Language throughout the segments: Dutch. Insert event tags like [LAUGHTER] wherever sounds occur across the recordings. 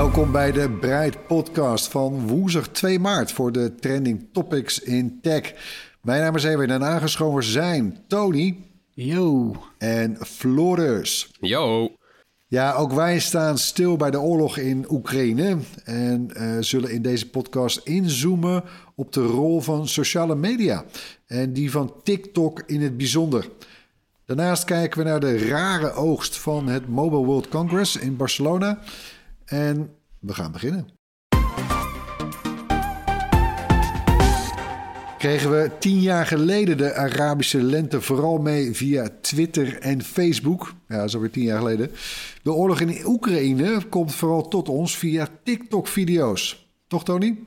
Welkom bij de Breid podcast van woensdag 2 maart voor de trending topics in tech. Mijn naam is Ewen en aangeschoven zijn Tony Yo. en Floris. Yo. Ja, ook wij staan stil bij de oorlog in Oekraïne en eh, zullen in deze podcast inzoomen op de rol van sociale media en die van TikTok in het bijzonder. Daarnaast kijken we naar de rare oogst van het Mobile World Congress in Barcelona. En we gaan beginnen. Kregen we tien jaar geleden de Arabische lente vooral mee via Twitter en Facebook. Ja, dat is alweer tien jaar geleden. De oorlog in Oekraïne komt vooral tot ons via TikTok-video's. Toch, Tony?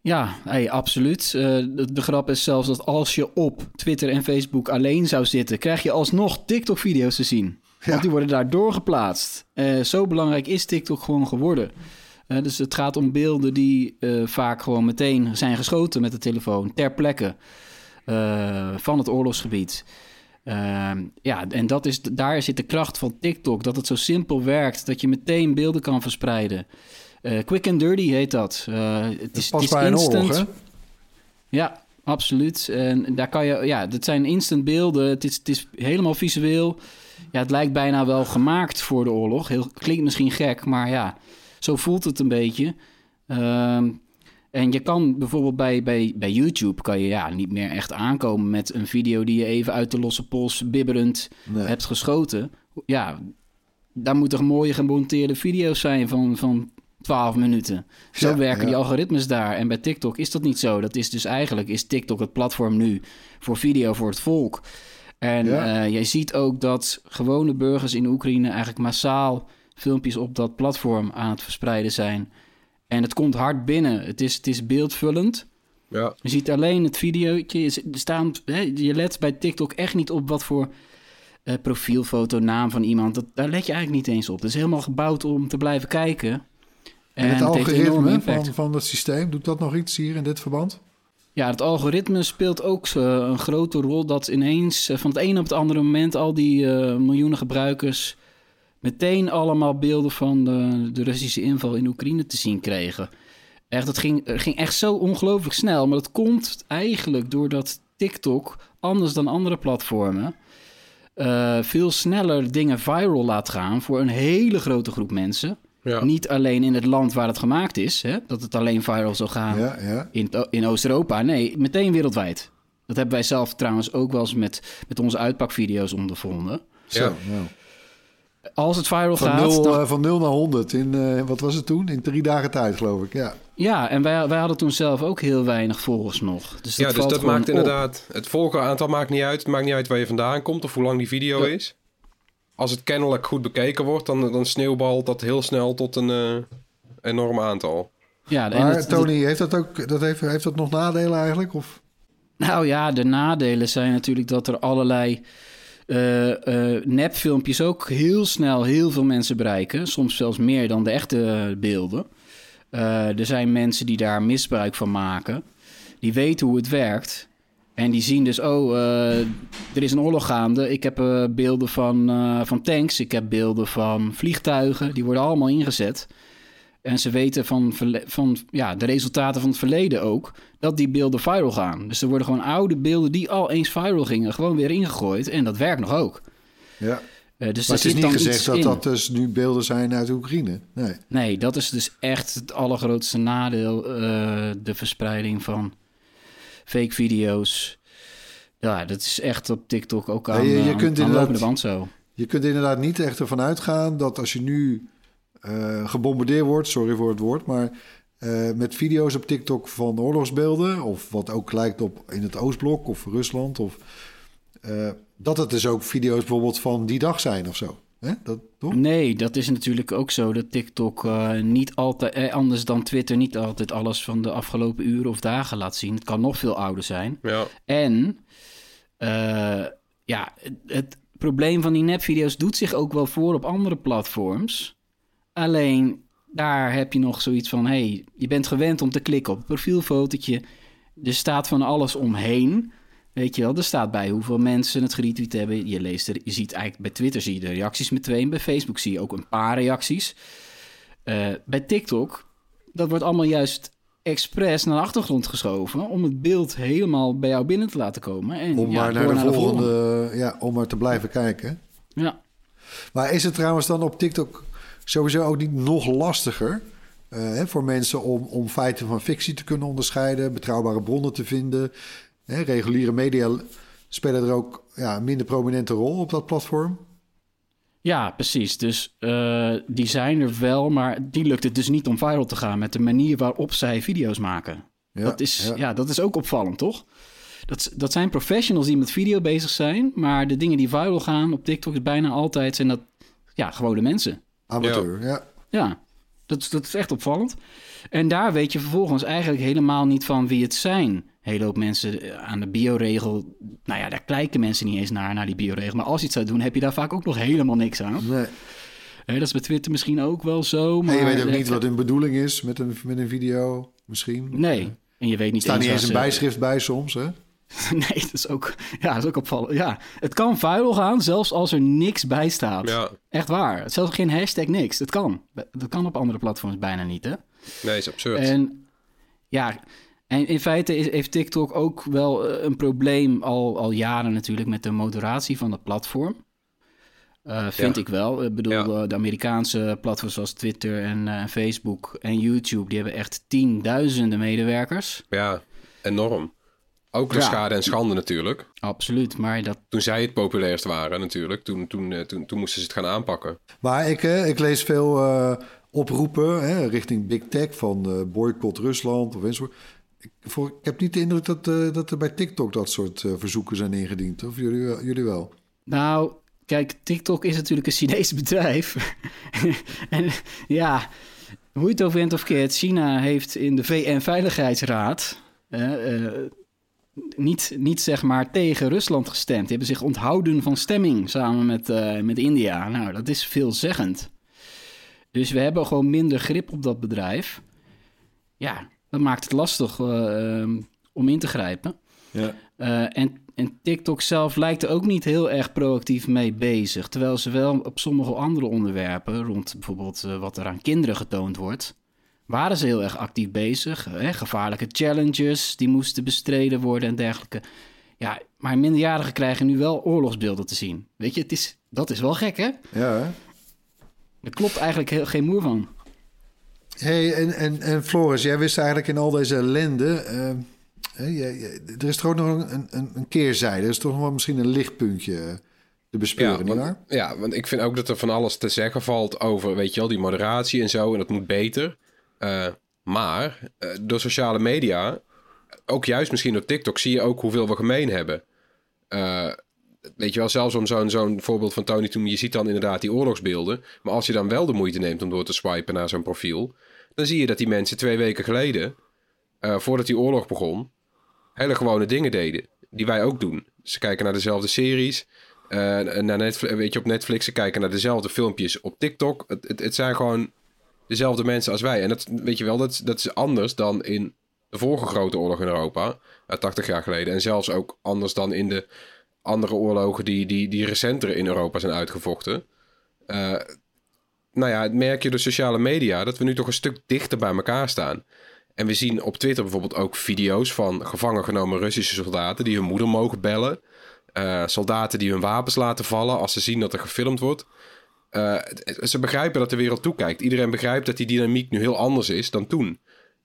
Ja, hey, absoluut. Eh, de, de grap is zelfs dat als je op Twitter en Facebook alleen zou zitten, krijg je alsnog TikTok-video's te zien. Want Ja. die worden daar doorgeplaatst. Eh, zo belangrijk is TikTok gewoon geworden. Eh, dus het gaat om beelden die eh, vaak gewoon meteen zijn geschoten met de telefoon ter plekke van het oorlogsgebied. Ja, en dat is, daar zit de kracht van TikTok. Dat het zo simpel werkt dat je meteen beelden kan verspreiden. Quick and dirty heet dat. Het is, het is instant. oorlog? Ja, absoluut. En daar kan je, ja, dat zijn instant beelden. Het is, het is helemaal visueel. Ja, het lijkt bijna wel gemaakt voor de oorlog. Heel, klinkt misschien gek, maar ja, zo voelt het een beetje. Ehm, en je kan bijvoorbeeld bij, bij, bij YouTube kan je ja, niet meer echt aankomen met een video die je even uit de losse pols bibberend Nee. hebt geschoten. Ja, daar moeten mooie gemonteerde video's zijn van, van 12 minuten. Zo Ja, werken ja. die algoritmes daar. En bij TikTok is dat niet zo. Dat is dus eigenlijk is TikTok het platform nu voor video voor het volk. En Ja. eh, jij ziet ook dat gewone burgers in Oekraïne eigenlijk massaal filmpjes op dat platform aan het verspreiden zijn. En het komt hard binnen. Het is, het is beeldvullend. Ja. Je ziet alleen het videootje. Je, staan, je let bij TikTok echt niet op wat voor eh, profielfoto, naam van iemand. Dat, daar let je eigenlijk niet eens op. Het is helemaal gebouwd om te blijven kijken. En, het een algoritme van, van het systeem, doet dat nog iets hier in dit verband? Ja, het algoritme speelt ook eh, een grote rol. Dat ineens eh, van het ene op het andere moment al die eh, miljoenen gebruikers meteen allemaal beelden van de, de Russische inval in Oekraïne te zien kregen. Echt, het ging, ging echt zo ongelooflijk snel. Maar dat komt eigenlijk doordat TikTok, anders dan andere platformen, veel sneller dingen viral laat gaan voor een hele grote groep mensen. Ja. Niet alleen in het land waar het gemaakt is, hè, dat het alleen viral zou gaan Ja, ja. in, in Oost-Europa. Nee, meteen wereldwijd. Dat hebben wij zelf trouwens ook wel eens met, met onze uitpakvideo's ondervonden. Zo, Ja. nou. Als het viral Van, gaat... 0, dan- eh, van 0 naar 100 in, eh, wat was het toen? In drie dagen tijd, geloof ik. Ja. Ja, en wij, wij hadden toen zelf ook heel weinig volgers nog. Dus dat ja, dus dat maakt op. inderdaad... Het volgeraantal maakt niet uit. Het maakt niet uit waar je vandaan komt of hoe lang die video Ja. is. Als het kennelijk goed bekeken wordt, dan, dan sneeuwbalt dat heel snel tot een eh, enorm aantal. Ja, Maar het- Tony, heeft dat ook dat heeft, heeft dat nog nadelen eigenlijk? Of? Nou ja, de nadelen zijn natuurlijk dat er allerlei eh, eh, nepfilmpjes ook heel snel heel veel mensen bereiken. Soms zelfs meer dan de echte beelden. Eh, er zijn mensen die daar misbruik van maken. Die weten hoe het werkt. En die zien dus, oh, eh, er is een oorlog gaande. Ik heb eh, beelden van, eh, van tanks. Ik heb beelden van vliegtuigen. Die worden allemaal ingezet. En ze weten van, van ja, de resultaten van het verleden ook, dat die beelden viral gaan. Dus er worden gewoon oude beelden die al eens viral gingen, gewoon weer ingegooid. En dat werkt nog ook. Ja. Dus Maar het is niet gezegd dat in. dat dus nu beelden zijn uit Oekraïne. Nee. Nee, dat is dus echt het allergrootste nadeel. de verspreiding van fake video's. Ja, dat is echt op TikTok ook aan, Ja, je- je aan- kunt aan inderdaad- lopende band zo. Je kunt inderdaad niet echt ervan uitgaan dat als je nu eh, gebombardeerd wordt, sorry voor het woord, maar eh, met video's op TikTok van oorlogsbeelden, of wat ook lijkt op in het Oostblok of Rusland, of eh, dat het dus ook video's bijvoorbeeld van die dag zijn of zo. Hè? Dat, toch? Nee, dat is natuurlijk ook zo dat TikTok eh, niet altijd, eh, anders dan Twitter, niet altijd alles van de afgelopen uren of dagen laat zien. Het kan nog veel ouder zijn. Ja. En eh, ja, het, het probleem van die nepvideo's doet zich ook wel voor op andere platforms. Alleen daar heb je nog zoiets van: hey, je bent gewend om te klikken op het profielfotootje. Er staat van alles omheen. Weet je wel, er staat bij hoeveel mensen het geretweet hebben. Je leest er, je ziet eigenlijk bij Twitter zie je de reacties meteen. Bij Facebook zie je ook een paar reacties. Eh, bij TikTok, dat wordt allemaal juist expres naar de achtergrond geschoven om het beeld helemaal bij jou binnen te laten komen. En, Om ja, maar naar de volgende, ja, om maar te blijven kijken. Ja. Maar is het trouwens dan op TikTok sowieso ook niet nog lastiger eh, voor mensen om, om feiten van fictie te kunnen onderscheiden, betrouwbare bronnen te vinden? Hè, reguliere media spelen er ook ja, een minder prominente rol op dat platform. ja, precies. Dus eh, die zijn er wel, maar die lukt het dus niet om viral te gaan met de manier waarop zij video's maken. Ja, dat, is, ja. ja. dat is ook opvallend, toch? Dat, dat zijn professionals die met video bezig zijn, maar de dingen die viral gaan op TikTok is bijna altijd zijn dat ja, gewone mensen. Amateur, ja. Ja, dat, is- dat is echt opvallend. En daar weet je vervolgens eigenlijk helemaal niet van wie het zijn. Een hele hoop mensen eh, aan de bioregel. Nou ja, daar kijken mensen niet eens naar, naar die bioregel. Maar als je het zou doen, heb je daar vaak ook nog helemaal niks aan. Nee. Dat is bij Twitter misschien ook wel zo. Maar En je weet ook niet wat hun bedoeling is met een, met een video, misschien. Nee, en je weet Er niet staat niet eens een bijschrift bij soms, hè? [LAUGHS] Nee, dat is ook, ja, dat is ook opvallend. Ja, het kan viral gaan, zelfs als er niks bij staat. ja. Echt waar. Zelfs geen hashtag, niks. Dat kan. Dat kan op andere platforms bijna niet, hè? Nee, is absurd. En ja, en in feite is, heeft TikTok ook wel eh, een probleem al, al jaren natuurlijk met de moderatie van het platform. Eh, vind Ja. ik wel. Ik bedoel, Ja. eh, de Amerikaanse platforms zoals Twitter en eh, Facebook en YouTube, die hebben echt tienduizenden medewerkers. Ja, enorm. Ook de Ja. schade en schande natuurlijk. Absoluut, maar dat... Toen zij het populairst waren natuurlijk, toen, toen, eh, toen, toen moesten ze het gaan aanpakken. Maar ik, eh, ik lees veel eh, oproepen hè, richting Big Tech van eh, boycott Rusland of enzovoort. Ik, voor, ik heb niet de indruk dat, eh, dat er bij TikTok dat soort eh, verzoeken zijn ingediend. Of jullie, jullie wel? Nou, kijk, TikTok is natuurlijk een Chinees bedrijf. [LAUGHS] en ja, hoe je het over bent of keert, China heeft in de VN-veiligheidsraad eh, niet, niet zeg maar tegen Rusland gestemd. Die hebben zich onthouden van stemming samen met, met India. Nou, dat is veelzeggend. Dus we hebben gewoon minder grip op dat bedrijf. Ja, dat maakt het lastig eh, eh, om in te grijpen. Ja. Eh, en, en TikTok zelf lijkt er ook niet heel erg proactief mee bezig. Terwijl ze wel op sommige andere onderwerpen, rond bijvoorbeeld eh, wat er aan kinderen getoond wordt, waren ze heel erg actief bezig. Hè? Gevaarlijke challenges die moesten bestreden worden en dergelijke. Ja, maar minderjarigen krijgen nu wel oorlogsbeelden te zien. Weet je, het is, dat is wel gek, hè? Ja, hè? Er klopt eigenlijk heel, geen moer van. Hey, en, en, en Floris, jij wist eigenlijk in al deze ellende... eh, jij- er is toch ook nog een, een, een keerzijde. Er is toch nog wel misschien een lichtpuntje te bespeuren, Ja, want, ja, want ik vind ook dat er van alles te zeggen valt over, weet je wel, die moderatie en zo. En dat moet beter. Eh, maar eh, door sociale media, ook juist misschien door TikTok, zie je ook hoeveel we gemeen hebben. Eh, weet je wel, zelfs om zo'n zo'n voorbeeld van Tony toen, je ziet dan inderdaad die oorlogsbeelden. Maar als je dan wel de moeite neemt om door te swipen naar zo'n profiel, dan zie je dat die mensen twee weken geleden, eh, voordat die oorlog begon, hele gewone dingen deden. Die wij ook doen. Ze kijken naar dezelfde series. eh, naar Netflix, weet je, op Netflix. Ze kijken naar dezelfde filmpjes op TikTok. Het, het, het zijn gewoon dezelfde mensen als wij. En dat, weet je wel, dat, dat is anders dan in de vorige grote oorlog in Europa. eh, 80 jaar geleden. En zelfs ook anders dan in de andere oorlogen die, die, die recenter in Europa zijn uitgevochten. Eh, nou ja, merk je door sociale media dat we nu toch een stuk dichter bij elkaar staan. En we zien op Twitter bijvoorbeeld ook video's van gevangen genomen Russische soldaten die hun moeder mogen bellen. Uh, soldaten die hun wapens laten vallen als ze zien dat er gefilmd wordt. Uh, ze begrijpen dat de wereld toekijkt. Iedereen begrijpt dat die dynamiek nu heel anders is dan toen.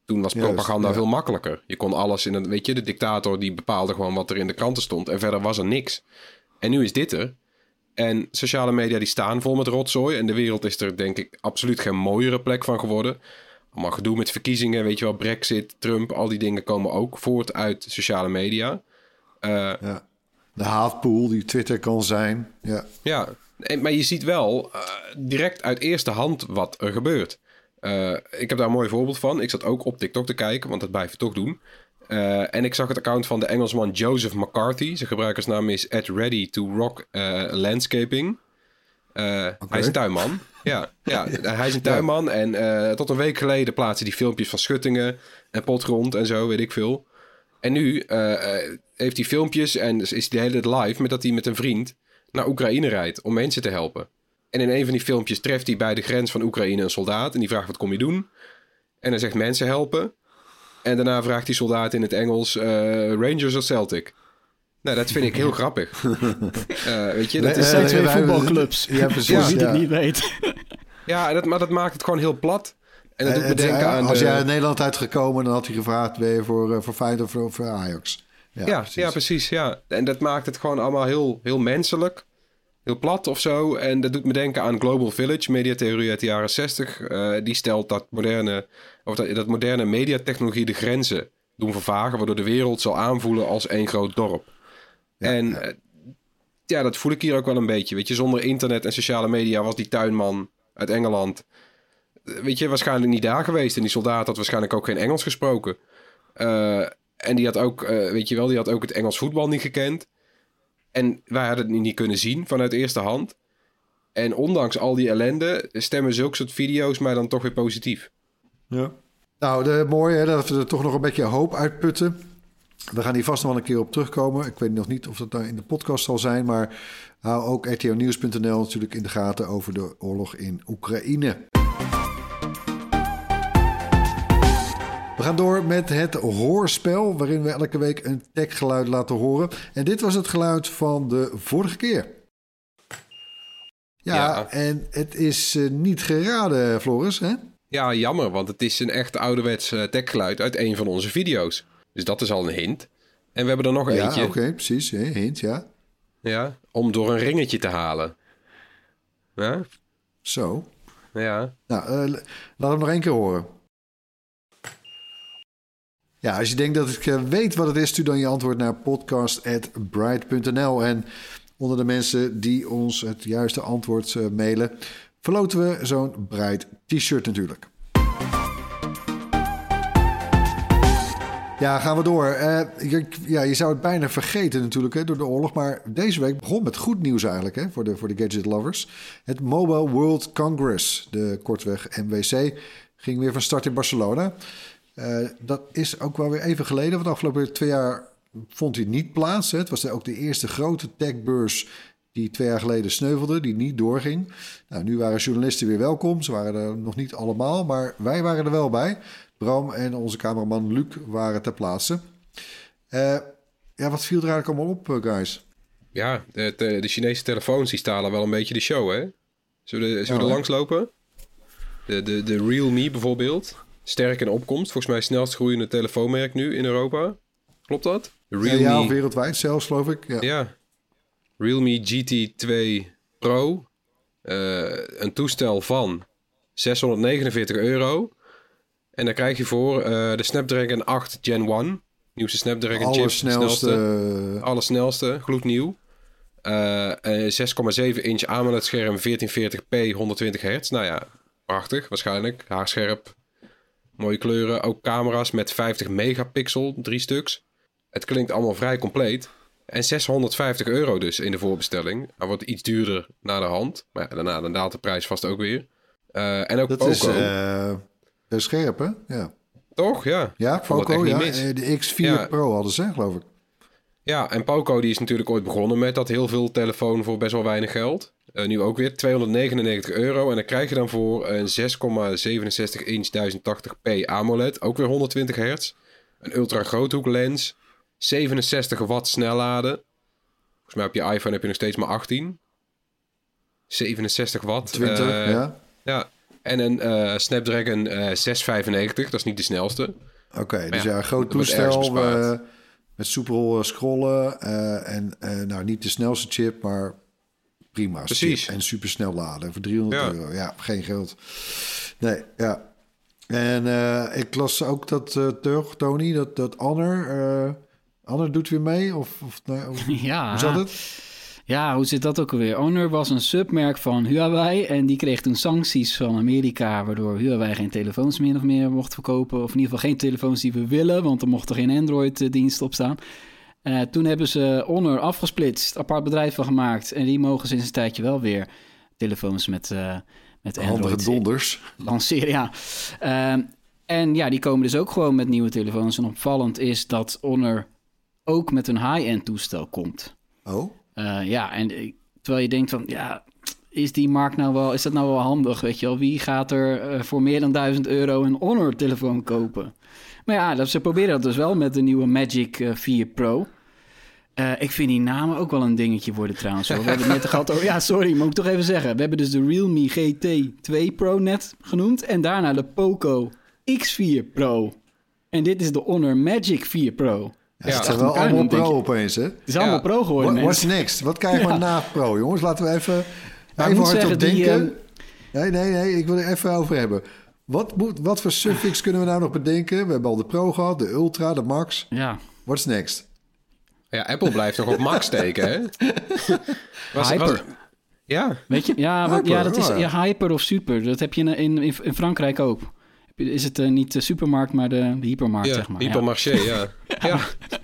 Toen was propaganda ja. veel makkelijker. Je kon alles in een, weet je, de dictator die bepaalde gewoon wat er in de kranten stond. En verder was er niks. En nu is dit er. En sociale media die staan vol met rotzooi. En de wereld is er denk ik absoluut geen mooiere plek van geworden. Allemaal gedoe met verkiezingen, weet je wel, Brexit, Trump, al die dingen komen ook voort uit sociale media. Uh, ja. De haatpool die Twitter kan zijn. Ja, ja maar je ziet wel uh, direct uit eerste hand wat er gebeurt. Uh, ik heb daar een mooi voorbeeld van. Ik zat ook op TikTok te kijken, want dat blijf je toch doen. Uh, en ik zag het account van de Engelsman Joseph McCarthy. Zijn gebruikersnaam is at ready to rock landscaping. Okay. Hij is een tuinman. ja, ja, [LAUGHS] hij is een tuinman. En tot een week geleden plaatste hij filmpjes van schuttingen en potgrond en zo, weet ik veel. En nu heeft hij filmpjes en is hij de hele tijd live met dat hij met een vriend naar Oekraïne rijdt om mensen te helpen. En in een van die filmpjes treft hij bij de grens van Oekraïne een soldaat en die vraagt wat kom je doen? En hij zegt mensen helpen. En daarna vraagt die soldaat in het Engels uh, Rangers of Celtic. Nou, dat vind ik heel grappig. Uh, [LAUGHS] weet je, dat is zijn twee voetbalclubs. [LAUGHS] Ja, precies. Voor wie ja. het niet weet. ja, dat, maar dat maakt het gewoon heel plat. En dat doet me denken aan Als de... jij in Nederland uitgekomen, dan had hij gevraagd... ben je voor, voor Feyenoord of voor, voor Ajax? Ja, ja, precies. ja, precies. Ja. En dat maakt het gewoon allemaal heel, heel menselijk. Heel plat of zo. En dat doet me denken aan Global Village, mediatheorie uit de jaren 60. Uh, die stelt dat moderne, of dat, dat moderne mediatechnologie de grenzen doen vervagen, waardoor de wereld zal aanvoelen als één groot dorp. Ja, en ja. Uh, ja, dat voel ik hier ook wel een beetje. Weet je, zonder internet en sociale media was die tuinman uit Engeland. Weet je, waarschijnlijk niet daar geweest. En die soldaat had waarschijnlijk ook geen Engels gesproken. Uh, en die had ook, weet je wel, die had ook het Engels voetbal niet gekend. En wij hadden het niet kunnen zien vanuit eerste hand. En ondanks al die ellende stemmen zulke soort video's mij dan toch weer positief. Ja. Nou, de, mooi hè, dat we er toch nog een beetje hoop uitputten. We gaan hier vast nog wel een keer op terugkomen. Ik weet nog niet of dat daar in de podcast zal zijn, maar hou ook rtonieuws.nl natuurlijk in de gaten over de oorlog in Oekraïne. We gaan door met het hoorspel, waarin we elke week een techgeluid laten horen. En dit was het geluid van de vorige keer. Ja, ja. en het is uh, niet geraden, Floris, hè? Ja, jammer, want het is een echt ouderwets uh, techgeluid uit een van onze video's. Dus dat is al een hint. En we hebben er nog ja, eentje. Ja, oké, precies. Hè? Hint, ja. Ja, om door een ringetje te halen. Ja? Zo. Ja. Nou, uh, laat hem nog één keer horen. Ja, als je denkt dat ik weet wat het is, stuur dan je antwoord naar podcast.bright.nl. En onder de mensen die ons het juiste antwoord uh, mailen, verloten we zo'n Bright t-shirt natuurlijk. Ja, gaan we door. Uh, je, ja, je zou het bijna vergeten natuurlijk hè, door de oorlog. Maar deze week begon met goed nieuws eigenlijk hè, voor, de, voor de gadget lovers. Het Mobile World Congress, de kortweg MWC, ging weer van start in Barcelona. Uh, dat is ook wel weer even geleden, want afgelopen twee jaar vond hij niet plaats. Hè. Het was ook de eerste grote techbeurs die twee jaar geleden sneuvelde, die niet doorging. Nou, nu waren journalisten weer welkom. Ze waren er nog niet allemaal, maar wij waren er wel bij. Bram en onze cameraman Luc waren ter plaatse. Uh, ja, wat viel er eigenlijk allemaal op, uh, guys? Ja, de, de, de, Chinese telefoons die stalen wel een beetje de show, hè? Zullen we, zullen we er langs lopen? De, de, de Realme bijvoorbeeld sterk in opkomst. Volgens mij snelst groeiende telefoonmerk nu in Europa. Klopt dat? Realme... Ja, wereldwijd zelfs, geloof ik. Ja. ja. Realme GT2 Pro. Uh, een toestel van 649 euro. En daar krijg je voor uh, de Snapdragon 8 Gen 1. Nieuwste Snapdragon Alle chip. Snelste... snelste. Allersnelste, gloednieuw. Uh, 6,7 inch AMOLED scherm, 1440p, 120 hertz. Nou ja, prachtig waarschijnlijk. Haarscherp, Mooie kleuren, ook camera's met 50 megapixel, drie stuks. Het klinkt allemaal vrij compleet. En 650 euro dus in de voorbestelling. Hij wordt iets duurder na de hand. Maar ja, daarna dan daalt de prijs vast ook weer. Uh, en ook dat Poco. is uh, scherp, hè? Ja. Toch? Ja. Ja, Poco, ja. Mis. De X4 ja. Pro hadden ze, geloof ik. Ja, en Poco die is natuurlijk ooit begonnen met dat heel veel telefoon voor best wel weinig geld. Eh, nu ook weer 299 euro. En dan krijg je dan voor een 6,67 inch 1080p AMOLED. Ook weer 120 hertz. Een ultra groothoeklens. 67 watt snelladen. Volgens mij op je iPhone heb je nog steeds maar 18. 67 watt. 20, Eh, ja. Ja. En een eh, Snapdragon eh 695. Dat is niet de snelste. Oké, dus ja, ja, groot toestel met soepel eh, scrollen. eh, en eh, nou, niet de snelste chip, maar prima. Precies. En supersnel laden voor 300 Ja. euro. Ja, geen geld. Nee, ja. En eh, ik las ook dat uh, Tony, dat, dat Honor... eh Honor doet weer mee? Of, of, nee, of- [LAUGHS] Ja. hoe zat het? Ja, hoe zit dat ook alweer? Honor was een submerk van Huawei en die kreeg toen sancties van Amerika, waardoor Huawei geen telefoons meer of meer mocht verkopen. Of in ieder geval geen telefoons die we willen, want er mocht er geen Android-dienst op staan. Eh, toen hebben ze Honor afgesplitst, apart bedrijf van gemaakt. En die mogen sinds een tijdje wel weer telefoons met, eh met Handige Android donders. lanceren. Ja. Ehm, en ja, die komen dus ook gewoon met nieuwe telefoons. En opvallend is dat Honor ook met een high-end toestel komt. Oh, Uh, ja, en eh, terwijl je denkt van, ja, is die markt nou wel, is dat nou wel handig, weet je wel? Wie gaat er uh, voor meer dan 1000 euro een Honor-telefoon kopen? Maar ja, dat, ze proberen dat dus wel met de nieuwe Magic uh, 4 Pro. Ik vind die namen ook wel een dingetje worden trouwens. We hebben het net gehad over... Ja, sorry, moet ik toch even zeggen. We hebben dus de Realme GT2 Pro net genoemd. En daarna de Poco X4 Pro. En dit is de Honor Magic 4 Pro. Ja, ja, het zijn wel allemaal pro je, opeens, hè? Het is allemaal pro geworden, What, What's next? Wat krijgen we ja. na pro, jongens? Laten we even, even hard op denken. Die, uh... Nee, nee, nee. Ik wil er even over hebben. Wat, moet, wat voor suffix kunnen we nou nog bedenken? We hebben al de pro gehad, de ultra, de max. Ja. What's next? Ja, Apple blijft nog op max steken, hè? [LAUGHS] Was, hyper. Was, ja. Weet je? Ja, hyper, ja dat is ja, hyper of super. Dat heb je in, in, in Frankrijk ook. Is het uh, niet de supermarkt, maar de, de hypermarkt, ja, zeg maar. Hypermarché, ja. [LAUGHS] ja. ja.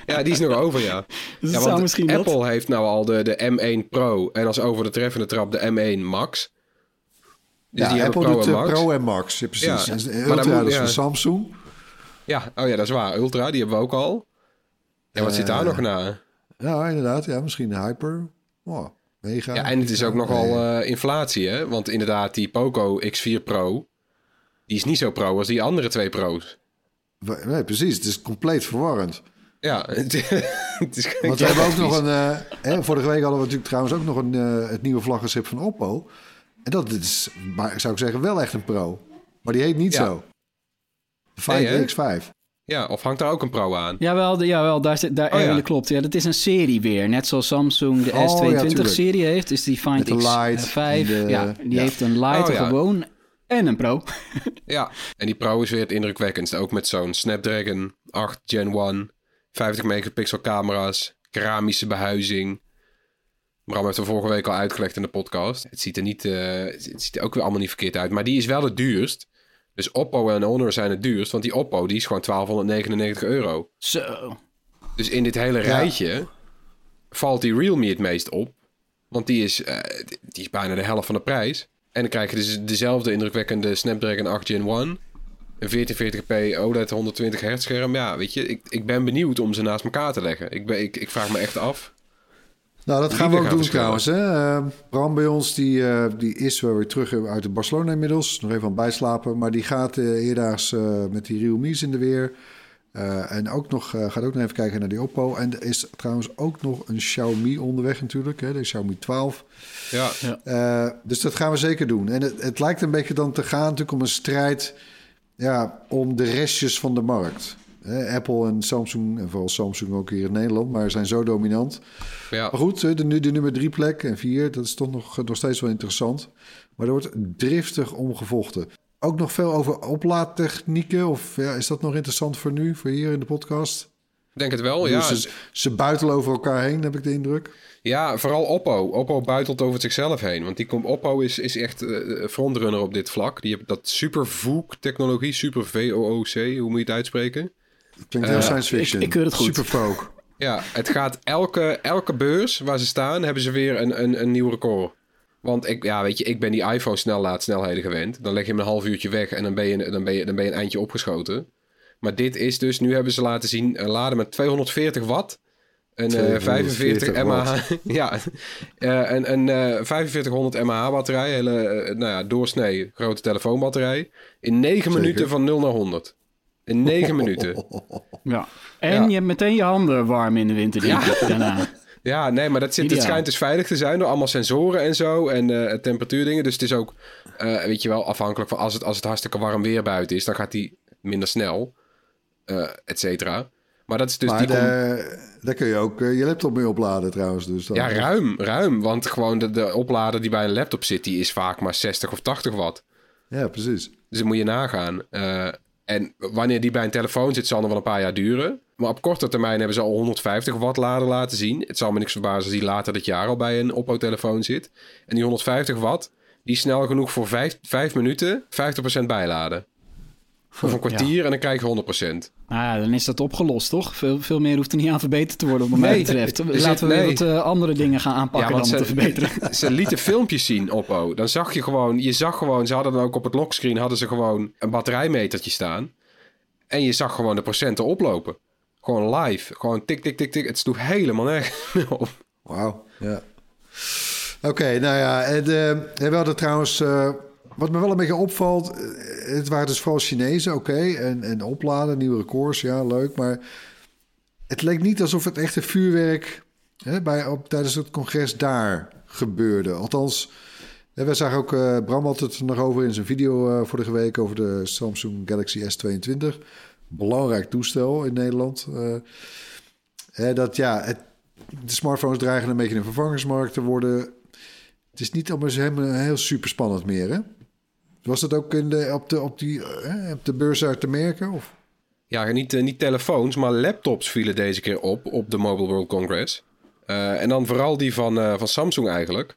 ja. die is nog over, ja. [LAUGHS] Dus ja want misschien Apple dat... heeft nou al de, de M1 Pro en als over de treffende trap de M1 Max. Dus ja, die Apple Pro doet en Max. Pro en Max, ja, precies. Ja. En Ultra, moet, dat is van Samsung. Ja, oh ja, dat is waar. Ultra, die hebben we ook al. En wat uh, zit daar nog na? Ja, inderdaad. Ja, misschien de Hyper. Oh, mega. Ja, en het is ook nogal uh, inflatie, hè? Want inderdaad, die Poco X4 Pro... Die is niet zo pro als die andere twee pro's. Nee, precies. Het is compleet verwarrend. Ja, [LAUGHS] het, is Want we hebben ook nog een... Uh, hè, vorige week hadden we natuurlijk trouwens ook nog een, uh, het nieuwe vlaggenschip van Oppo. En dat is, maar zou ik zeggen, wel echt een pro. Maar die heet niet ja. zo. De Find nee, X5. Ja, of hangt daar ook een pro aan? Jawel, de, jawel daar, daar oh, ja. klopt. Ja, dat is een serie weer. Net zoals Samsung de oh, S22-serie ja, heeft. Is die Find X5. De, ja, die heeft een Lite oh, gewoon en een Pro. [LAUGHS] ja, en die Pro is weer het indrukwekkendste. Ook met zo'n Snapdragon 8 Gen 1, 50 megapixel camera's, keramische behuizing. Bram heeft er vorige week al uitgelegd in de podcast. Het ziet er niet, uh, het ziet er ook weer allemaal niet verkeerd uit. Maar die is wel het duurst. Dus Oppo en Honor zijn het duurst. Want die Oppo die is gewoon 1299 euro. Zo. Dus in dit hele rijtje valt die Realme het meest op. Want die is, uh, die is bijna de helft van de prijs. En dan krijg je dus dezelfde indrukwekkende Snapdragon 8 Gen 1. Een 1440p OLED 120 hertz scherm. Ja, weet je, ik, ik ben benieuwd om ze naast elkaar te leggen. Ik, ben, ik, ik vraag me echt af. Nou, dat gaan we ook doen trouwens. Hè? Uh, Bram bij ons, die, uh, die is wel weer terug uit de Barcelona inmiddels. Nog even aan bijslapen. Maar die gaat uh, eerdaags met die Realme's in de weer. En ook nog, gaat ook nog even kijken naar die Oppo. En er is trouwens ook nog een Xiaomi onderweg natuurlijk. Hè? De Xiaomi 12. Ja. ja. dus dat gaan we zeker doen. En het, het lijkt een beetje dan te gaan natuurlijk om een strijd... Ja, om de restjes van de markt. Apple en Samsung, en vooral Samsung ook hier in Nederland, maar zijn zo dominant. Ja. Maar goed, de, de, de nummer drie plek en vier, dat is toch nog, nog steeds wel interessant. Maar er wordt driftig omgevochten. Ook nog veel over oplaadtechnieken, of ja, is dat nog interessant voor nu, voor hier in de podcast? Ik denk het wel, ja. Dus ze, ze buitelen over elkaar heen, heb ik de indruk. Ja, vooral Oppo. Oppo buitelt over zichzelf heen. Want die komt, Oppo is, is echt uh, frontrunner op dit vlak. Die heeft dat super VOOC-technologie, super VOOC, hoe moet je het uitspreken? Klinkt heel uh, science fiction. Ik, ik keur het goed. Super folk. Ja, het gaat elke, elke beurs waar ze staan, hebben ze weer een, een, een nieuw record. Want ik, ja, weet je, ik ben die iPhone snellaad-snelheden gewend. Dan leg je hem een half uurtje weg en dan ben, je, dan, ben je, dan ben je een eindje opgeschoten. Maar dit is dus, nu hebben ze laten zien, uh, laden met 240 watt. Een eh, 45 240 mAh. [LAUGHS] ja, eh, een, een eh, 4500 mAh batterij. Hele, eh, nou ja, doorsnee grote telefoonbatterij. In 9 Zeker. minuten van 0 naar 100. In 9 [LAUGHS] minuten. Ja. En Ja. je hebt meteen je handen warm in de winter, ik, daarna. [LAUGHS] Ja, nee, maar dat zit, het schijnt dus veilig te zijn door allemaal sensoren en zo en eh, temperatuurdingen. Dus het is ook, eh, weet je wel, afhankelijk van als het, als het hartstikke warm weer buiten is, dan gaat die minder snel, eh et cetera. Maar dat is dus maar die. daar, kun je ook je laptop mee opladen trouwens. Dus dan, ja, ruim, ruim. Want gewoon de, de oplader die bij een laptop zit, die is vaak maar 60 of 80 watt. Ja, precies. Dus dat moet je nagaan. En wanneer die bij een telefoon zit, zal nog wel een paar jaar duren. Maar op korte termijn hebben ze al 150 watt lader laten zien. Het zal me niks verbazen als die later dit jaar al bij een Oppo-telefoon zit. En die 150 watt, die snel genoeg voor 5, 5 minuten 50% bijladen. Of een kwartier en dan krijg je 100%. Nou ja, dan is dat opgelost, toch? Veel, veel meer hoeft er niet aan verbeterd te worden, wat mij Nee, betreft. Laten we nee. wat eh, andere dingen gaan aanpakken dan om te verbeteren. [LAUGHS] ze lieten filmpjes zien, Oppo. Dan zag je gewoon, je zag gewoon, ze hadden dan ook op het lockscreen hadden ze gewoon een batterijmetertje staan. En je zag gewoon de procenten oplopen. Gewoon live. Gewoon tik, tik, tik, tik. Het sloeg helemaal nergens [LAUGHS] op. Wauw, ja. Oké, nou ja, en, eh, we hadden trouwens... eh, wat me wel een beetje opvalt... eh, het waren dus vooral Chinezen, oké. en, en opladen, nieuwe records, ja, leuk. Maar het leek niet alsof het echte vuurwerk... Hè, bij, op, tijdens het congres daar gebeurde. Althans, hè, wij zagen ook... eh, Bram had het er nog over in zijn video eh, vorige week... over de Samsung Galaxy S22. Belangrijk toestel in Nederland. dat ja, het, de smartphones dreigen een beetje een vervangersmarkt te worden. Het is niet allemaal helemaal heel super spannend meer, hè? Was dat ook in de, op, de, op, die, eh, op de beurs uit te merken? Of? Ja, niet, eh, niet telefoons, maar laptops vielen deze keer op op de Mobile World Congress. Eh, en dan vooral die van, van Samsung eigenlijk.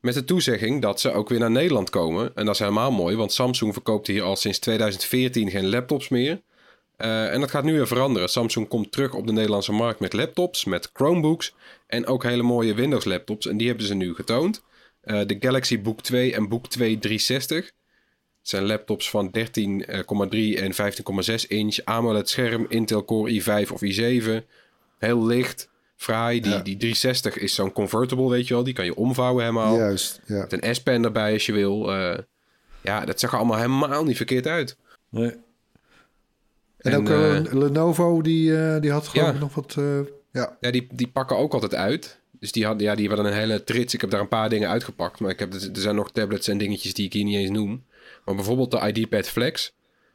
Met de toezegging dat ze ook weer naar Nederland komen. En dat is helemaal mooi, want Samsung verkoopt hier al sinds 2014 geen laptops meer. En dat gaat nu weer veranderen. Samsung komt terug op de Nederlandse markt met laptops, met Chromebooks en ook hele mooie Windows laptops. En die hebben ze nu getoond. De Galaxy Book 2 en Book 2 360. Het zijn laptops van 13,3 en 15,6 inch. AMOLED scherm, Intel Core i5 of i7. Heel licht, fraai. Die, Ja. die 360 is zo'n convertible, weet je wel. Die kan je omvouwen helemaal. Juist, ja. Met een S-pen erbij als je wil. Eh, ja, dat zag er allemaal helemaal niet verkeerd uit. Nee. En, En, ook eh, eh, Lenovo, die, eh, die had Ja. ik nog wat... eh, ja, Ja, die, die pakken ook altijd uit. Dus die, had, ja, die hebben dan een hele trits. Ik heb daar een paar dingen uitgepakt. Maar ik heb, er zijn nog tablets en dingetjes die ik hier niet eens noem. Maar bijvoorbeeld de ID-Pad Flex.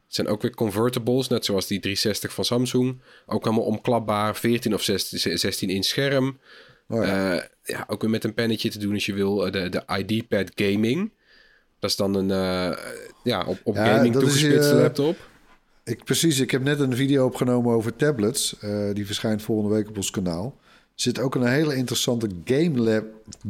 Het zijn ook weer convertibles, net zoals die 360 van Samsung. Ook allemaal omklapbaar, 14 of 16, 16 inch scherm. oh, ja. ja. ja, ook weer met een pennetje te doen als je wil. Eh, De, de ID-Pad Gaming. Dat is dan een eh, ja, op, op Ja, gaming toegespitste eh, laptop. Ik, precies, ik heb net een video opgenomen over tablets. Eh, die verschijnt volgende week op ons kanaal. Er zit ook een hele interessante game, lab,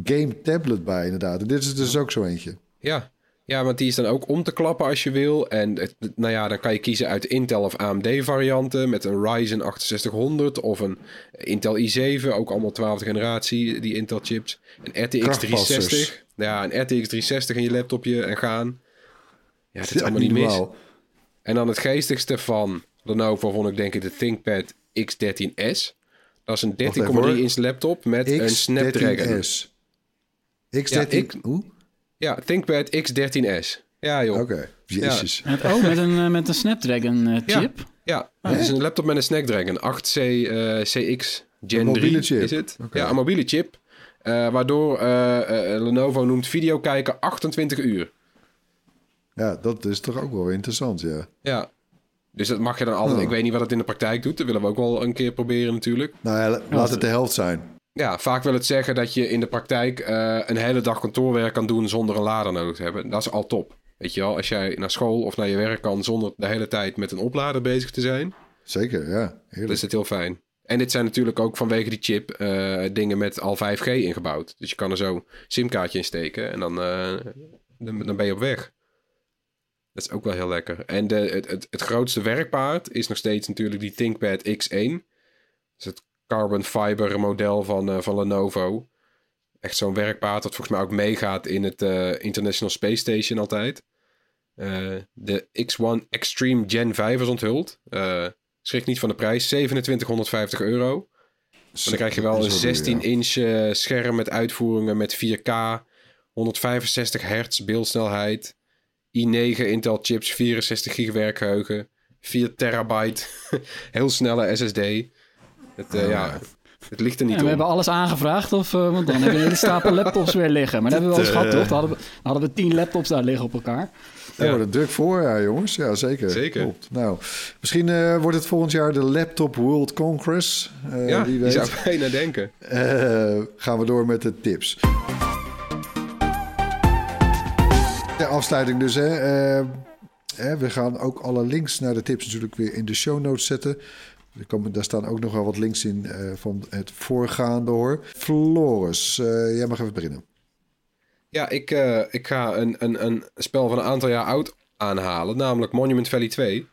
game tablet bij, inderdaad. En dit is dus ook zo eentje. Ja. Ja, want die is dan ook om te klappen als je wil. En het, nou ja, dan kan je kiezen uit Intel of AMD varianten met een Ryzen 6800 of een Intel i7, ook allemaal 12e generatie, die Intel chips. Een RTX Krachtpassers. 360. Ja, een RTX 360 in je laptopje en gaan. Ja, dat is Ja, allemaal niet mis. En dan het geestigste van Lenovo vond ik denk ik de ThinkPad X13S. Dat is een 13,3 hoor. inch laptop met een Snapdragon. X13S. X13, Ja, ik- hoe? Ja, ThinkPad X13S. Ja joh. Oké, jezus. Met, oh, met een, eh, met een Snapdragon eh, Ja. chip. Ja, het is een laptop met een Snapdragon 8C eh, CX Gen Een mobiele 3 chip. is het. Ja, een mobiele chip. Eh, waardoor eh, eh, Lenovo noemt video kijken 28 uur. Ja, dat is toch ook wel interessant, ja. Ja. Dus dat mag je dan altijd... Oh. Ik weet niet wat het in de praktijk doet. Dat willen we ook wel een keer proberen natuurlijk. Nou ja, la- laat het de helft zijn. Ja, vaak wil het zeggen dat je in de praktijk eh, een hele dag kantoorwerk kan doen zonder een lader nodig te hebben. Dat is al top. Weet je wel, als jij naar school of naar je werk kan zonder de hele tijd met een oplader bezig te zijn, Zeker, ja. Heerlijk. is het heel fijn. En dit zijn natuurlijk ook vanwege die chip eh, dingen met al 5G ingebouwd. Dus je kan er zo simkaartje in steken en dan, eh, dan, dan ben je op weg. Dat is ook wel heel lekker. En de, het, het, het grootste werkpaard is nog steeds natuurlijk die ThinkPad X1. Dat is het carbon fiber model van, eh, van Lenovo. Echt zo'n werkpaard dat volgens mij ook meegaat in het eh, International Space Station altijd. Eh, de X1 Extreme Gen 5 is onthuld. Schrik niet van de prijs, 2750 euro. dan krijg je wel een 16-inch uh, scherm met uitvoeringen met 4K, 165 hertz beeldsnelheid, i9 Intel chips, 64 gig werkgeheugen, 4 terabyte, [LAUGHS] heel snelle SSD. Het, uh, ja, het ligt er niet ja, om. We hebben alles aangevraagd, of, uh, want dan hebben we een hele stapel [LAUGHS] laptops weer liggen. Maar dat hebben we wel eens gehad, toch? Dan hadden, we, dan hadden we tien laptops daar liggen op elkaar. Daar wordt het druk voor, ja, jongens. Ja, zeker. Zeker. Klopt. Nou, misschien uh, wordt het volgend jaar de Laptop World Congress. Uh, ja, wie weet. je zou bijna denken. Uh, gaan we door met de tips. De afsluiting dus, hè. we gaan ook alle links naar de tips natuurlijk weer in de show notes zetten. Er komen, daar staan ook nog wel wat links in van het voorgaande hoor. Floris, jij mag even beginnen. Ja, ik, uh, ik ga een, een, een spel van een aantal jaar oud aanhalen, namelijk Monument Valley 2.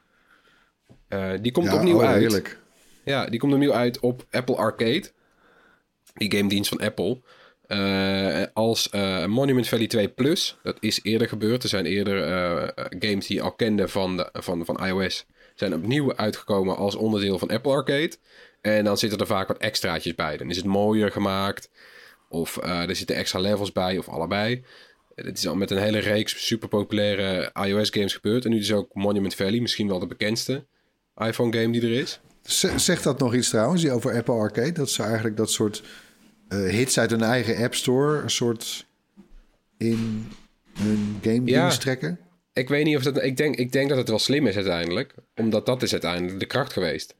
Uh, die komt ja, opnieuw oh, uit. Heerlijk. Ja, die komt opnieuw uit op Apple Arcade. Die game dienst van Apple. Uh, als Monument Valley 2 Plus. Dat is eerder gebeurd. Er zijn eerder games die je al kende van, de, van, van iOS. Zijn opnieuw uitgekomen als onderdeel van Apple Arcade. En dan zitten er vaak wat extraatjes bij. Dan is het mooier gemaakt. Of uh, er zitten extra levels bij, of allebei. Het is al met een hele reeks super populaire iOS-games gebeurd. En nu is ook Monument Valley, misschien wel de bekendste iPhone-game die er is. Zegt dat nog iets trouwens, over Apple Arcade? Dat ze eigenlijk dat soort uh, hits uit hun eigen App Store... een soort in hun game ja. trekken? Ik weet niet of dat... Ik denk, ik denk dat het wel slim is uiteindelijk. Omdat dat is uiteindelijk de kracht geweest.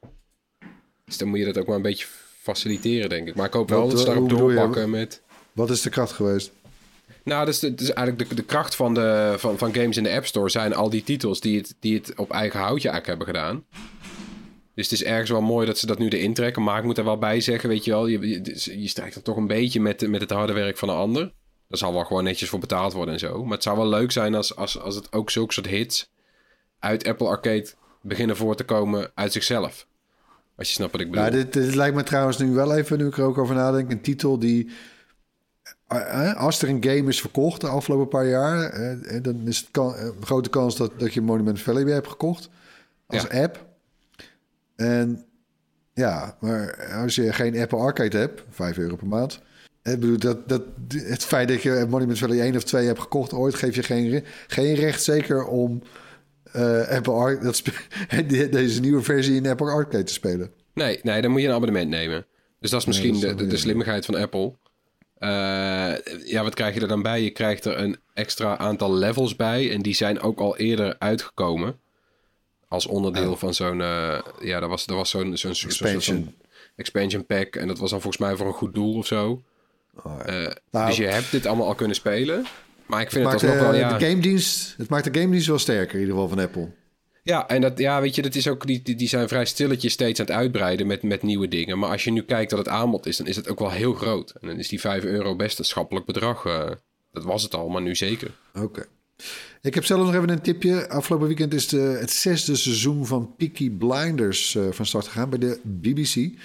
Dus dan moet je dat ook maar een beetje faciliteren, denk ik. Maar ik hoop wel dat ze daarop je? doorpakken met... Wat is de kracht geweest? Nou, dus, de- dus eigenlijk de, de kracht van, de, van, van games in de App Store zijn al die titels die het, die het op eigen houtje eigenlijk hebben gedaan. Dus het is ergens wel mooi dat ze dat nu erin trekken. Maar ik moet er wel bij zeggen, weet je wel, je, je, je strijkt er toch een beetje met, met het harde werk van een ander. Daar zal wel gewoon netjes voor betaald worden en zo. Maar het zou wel leuk zijn als, als, als het ook zulke soort hits uit Apple Arcade beginnen voor te komen uit zichzelf. Als je snapt wat ik bedoel. Nou, dit, dit lijkt me trouwens nu wel even, nu ik er ook over nadenk, een titel die... eh, Als er een game is verkocht de afgelopen paar jaar, eh, dan is het kan, een grote kans dat, dat je Monument Valley weer hebt gekocht als Ja. app. En ja, maar als je geen Apple Arcade hebt, 5 euro per maand. Ik bedoel, dat, dat, het feit dat je Monument Valley 1 of 2 hebt gekocht ooit, geeft je geen, geen recht zeker om eh, Apple Ar- dat [LAUGHS] deze nieuwe versie in Apple Arcade te spelen. Nee, nee, dan moet je een abonnement nemen. Dus dat is misschien dat is de, de, slimmigheid van Apple. Eh, ja, wat krijg je er dan bij? Je krijgt er een extra aantal levels bij. En die zijn ook al eerder uitgekomen. Als onderdeel Oh. van zo'n... eh, ja, dat was, dat was zo'n... zo'n Expansion. expansion pack. En dat was dan volgens mij voor een goed doel of zo. Eh, Nou, dus je hebt dit allemaal al kunnen spelen. Maar ik vind het maakt alsnog de, wel... Ja, de game dienst, het maakt de game dienst wel sterker in ieder geval van Apple. Ja, en dat, ja, weet je, dat is ook, die, die, zijn vrij stilletjes steeds aan het uitbreiden met, met nieuwe dingen. Maar als je nu kijkt dat het aanbod is, dan is het ook wel heel groot. En dan is die 5 euro best een schappelijk bedrag. eh, dat was het al, maar nu zeker. Oké. Ik heb zelf nog even een tipje. Afgelopen weekend is de, het zesde seizoen van Peaky Blinders eh, van start gegaan bij de BBC.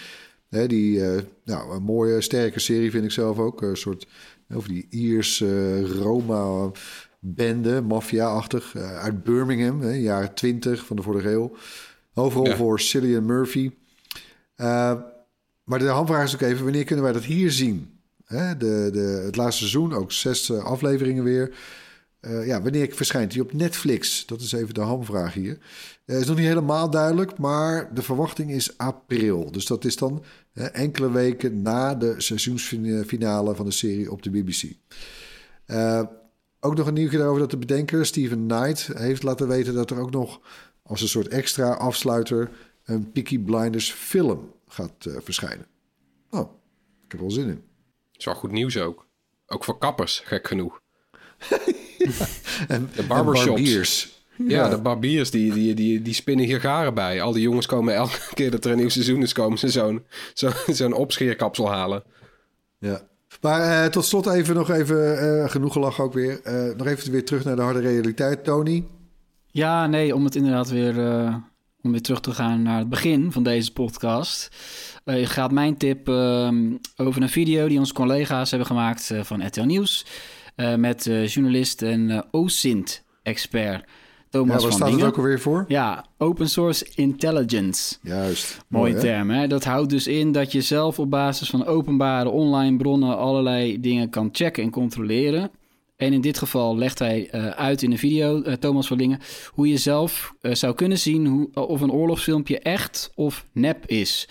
Hè, die, eh, nou, een mooie, sterke serie vind ik zelf ook. Een soort, over die Ierse Roma-bende, maffia-achtig, eh, uit Birmingham, hè, jaren 20 van de vorige eeuw. Overal Ja. voor Cillian Murphy. Eh, maar de hamvraag is ook even, wanneer kunnen wij dat hier zien? Hè, de, de, het laatste seizoen, ook zes eh, afleveringen weer. Eh, ja, wanneer verschijnt hij op Netflix? Dat is even de hamvraag hier. Eh is nog niet helemaal duidelijk, maar de verwachting is april. Dus dat is dan enkele weken na de seizoensfinale van de serie op de BBC. Eh, ook nog een nieuwtje daarover dat de bedenker Steven Knight heeft laten weten dat er ook nog als een soort extra afsluiter een Peaky Blinders film gaat verschijnen. Oh, ik heb wel zin in. Dat is wel goed nieuws ook. Ook voor kappers, gek genoeg. En De barbershops. Ja, de barbiers die, die, die, die spinnen hier garen bij. Al die jongens komen elke [LAUGHS] keer dat er een nieuw seizoen is, komen ze zo'n zo, [LAUGHS] zo'n opscheerkapsel halen. Ja. Maar eh, tot slot even nog even, eh, genoeg gelach ook weer. Eh, nog even weer terug naar de harde realiteit, Tony. Ja, nee, om het inderdaad weer, eh, om weer terug te gaan naar het begin van deze podcast. Eh gaat mijn tip ehm, over een video die onze collega's hebben gemaakt eh, van RTL Nieuws. Eh, met eh, journalist en eh OSINT-expert Thomas Ja, waar van staat het ook alweer voor? Ja, open source intelligence. Juist. Mooie hè? term, hè? Dat houdt dus in dat je zelf op basis van openbare online bronnen allerlei dingen kan checken en controleren. En in dit geval legt hij uit in een video, Thomas van Lingen, hoe je zelf zou kunnen zien hoe, of een oorlogsfilmpje echt of nep is.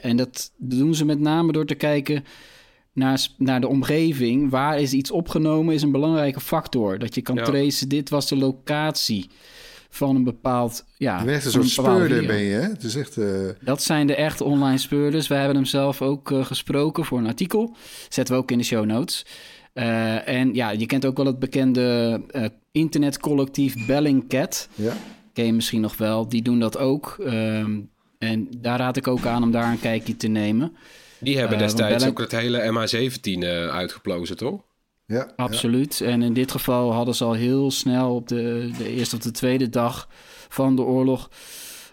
En dat doen ze met name door te kijken naar, naar de omgeving. Waar is iets opgenomen, is een belangrijke factor. Dat je kan Ja. tracen, dit was de locatie van een bepaald... Ja, Je bent echt een soort speurder, ben je, hè? Het is echt... eh, Dat zijn de echte online speurders. Wij hebben hem zelf ook eh, gesproken voor een artikel. Zetten we ook in de show notes. Eh, en ja, je kent ook wel het bekende eh, internetcollectief Bellingcat. ja. Ken je misschien nog wel. Die doen dat ook. Ehm, en daar raad ik ook aan om daar een kijkje te nemen. Die hebben Eh, destijds Bellen- ook het hele MH17 eh, uitgeplozen, toch? Ja, Absoluut. En in dit geval hadden ze al heel snel op de, de eerste of de tweede dag van de oorlog.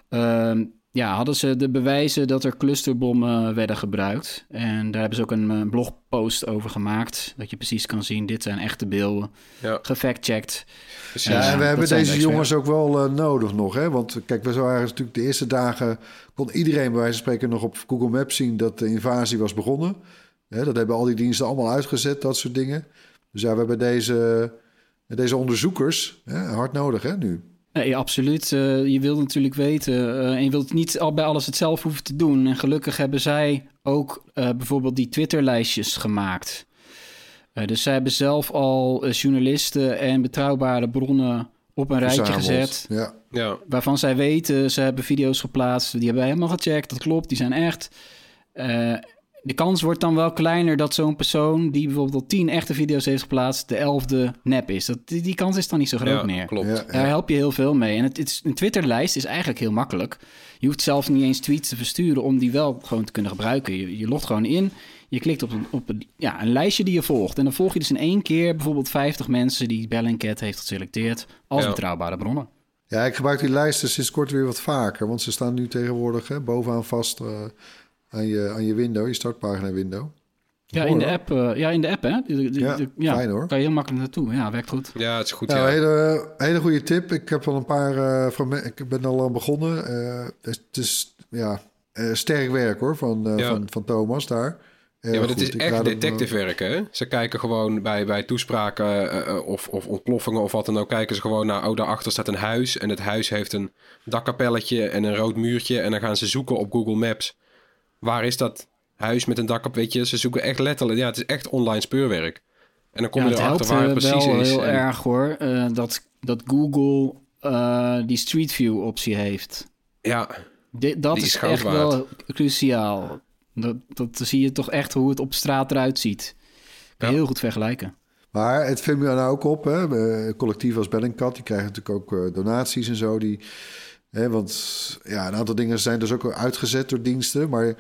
ehm, ja, hadden ze de bewijzen dat er clusterbommen werden gebruikt. En daar hebben ze ook een eh, blogpost over gemaakt. Dat je precies kan zien, dit zijn echte beelden. Ja, Gefactcheckt. precies. Ja, en we dat hebben de deze jongens ook wel eh, nodig nog. Hè? Want kijk, we waren natuurlijk de eerste dagen... kon iedereen bij wijze van spreken nog op Google Maps zien... dat de invasie was begonnen. Hè, dat hebben al die diensten allemaal uitgezet, dat soort dingen. Dus ja, we hebben deze, deze onderzoekers hè, hard nodig hè, nu. Nee, absoluut. Eh, je wilt natuurlijk weten eh, en je wilt niet al bij alles het zelf hoeven te doen. En gelukkig hebben zij ook eh, bijvoorbeeld die Twitter-lijstjes gemaakt. Eh, dus zij hebben zelf al journalisten en betrouwbare bronnen op een rijtje gezet. Ja, Ja, Waarvan zij weten, ze hebben video's geplaatst. Die hebben wij helemaal gecheckt. Dat klopt, die zijn echt. De kans wordt dan wel kleiner dat zo'n persoon die bijvoorbeeld al tien echte video's heeft geplaatst, de elfde nep is. Dat, die, die kans is dan niet zo groot ja meer. klopt. ja, Daar help je heel veel mee. En het, het is, een Twitter-lijst is eigenlijk heel makkelijk. Je hoeft zelf niet eens tweets te versturen om die wel gewoon te kunnen gebruiken. Je, je logt gewoon in, je klikt op, een, op een, ja, een lijstje die je volgt. En dan volg je dus in één keer bijvoorbeeld 50 mensen die Bellingcat heeft geselecteerd als Ja. betrouwbare bronnen. ja, ik gebruik die lijsten sinds kort weer wat vaker. Want ze staan nu tegenwoordig hè, bovenaan vast eh, aan, je, aan je window, je startpagina window. Ja, Mooi, in de hoor. app, eh, ja, in de app hè? De- de- Ja, de- fijn, hoor. Kan je heel makkelijk naartoe. Ja, werkt goed. Ja, het is goed. Nou, ja. hele, hele goede tip. Ik heb al een paar eh fragmen- Ik ben al aan begonnen. Eh, het is ja, eh, sterk werk hoor van, eh, Ja. van, van Thomas daar. Ja, maar het is Ik echt eh, detective werk, hè? Ze kijken gewoon bij, bij toespraken eh, eh, of, of ontploffingen of wat dan ook... kijken ze gewoon naar, oh, daarachter staat een huis... en het huis heeft een dakkapelletje en een rood muurtje... en dan gaan ze zoeken op Google Maps. Waar is dat huis met een dakkap? Weet je, ze zoeken echt letterlijk... Ja, het is echt online speurwerk. En dan kom ja, je erachter waar het eh, precies wel is. heel En- erg hoor. eh, dat, dat Google eh, die Street View optie heeft. Ja, dat Die is, echt waard. wel cruciaal. Dat, dat zie je toch echt hoe het op straat eruit ziet. Kan Ja. heel goed vergelijken. Maar het viel me nou ook op. Hè? Collectief als Bellingcat, die krijgen natuurlijk ook eh, donaties en zo. Die, want ja, een aantal dingen zijn dus ook uitgezet door diensten. Maar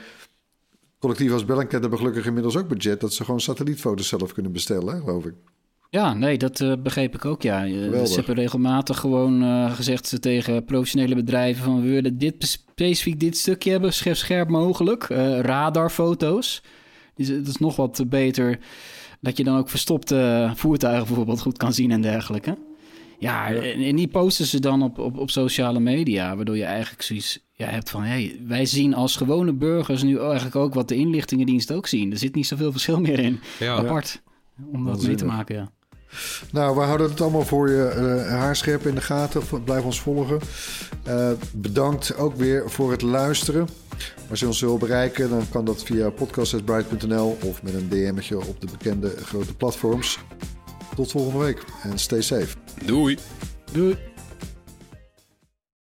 collectief als Bellingcat hebben gelukkig inmiddels ook budget... dat ze gewoon satellietfoto's zelf kunnen bestellen, geloof ik. Ja, nee, dat eh, begreep ik ook. Ja. Geweldig. Ze hebben regelmatig gewoon eh, gezegd tegen professionele bedrijven van we willen dit specifiek dit stukje hebben, scherp, scherp mogelijk. Eh, radarfoto's. Dus het is nog wat beter dat je dan ook verstopte voertuigen bijvoorbeeld goed kan zien en dergelijke. Ja, en, en die posten ze dan op, op, op sociale media, waardoor je eigenlijk zoiets ja, hebt van... Hey, wij zien als gewone burgers nu eigenlijk ook wat de inlichtingendienst ook zien. Er zit niet zoveel verschil meer in. ja. Apart. Om dat mee te maken, ja. Nou, we houden het allemaal voor je eh, haarscherp in de gaten. Blijf ons volgen. Eh, bedankt ook weer voor het luisteren. Als je ons wil bereiken, dan kan dat via podcast.bright.nl of met een DM'tje op de bekende grote platforms. Tot volgende week en stay safe. Doei. Doei.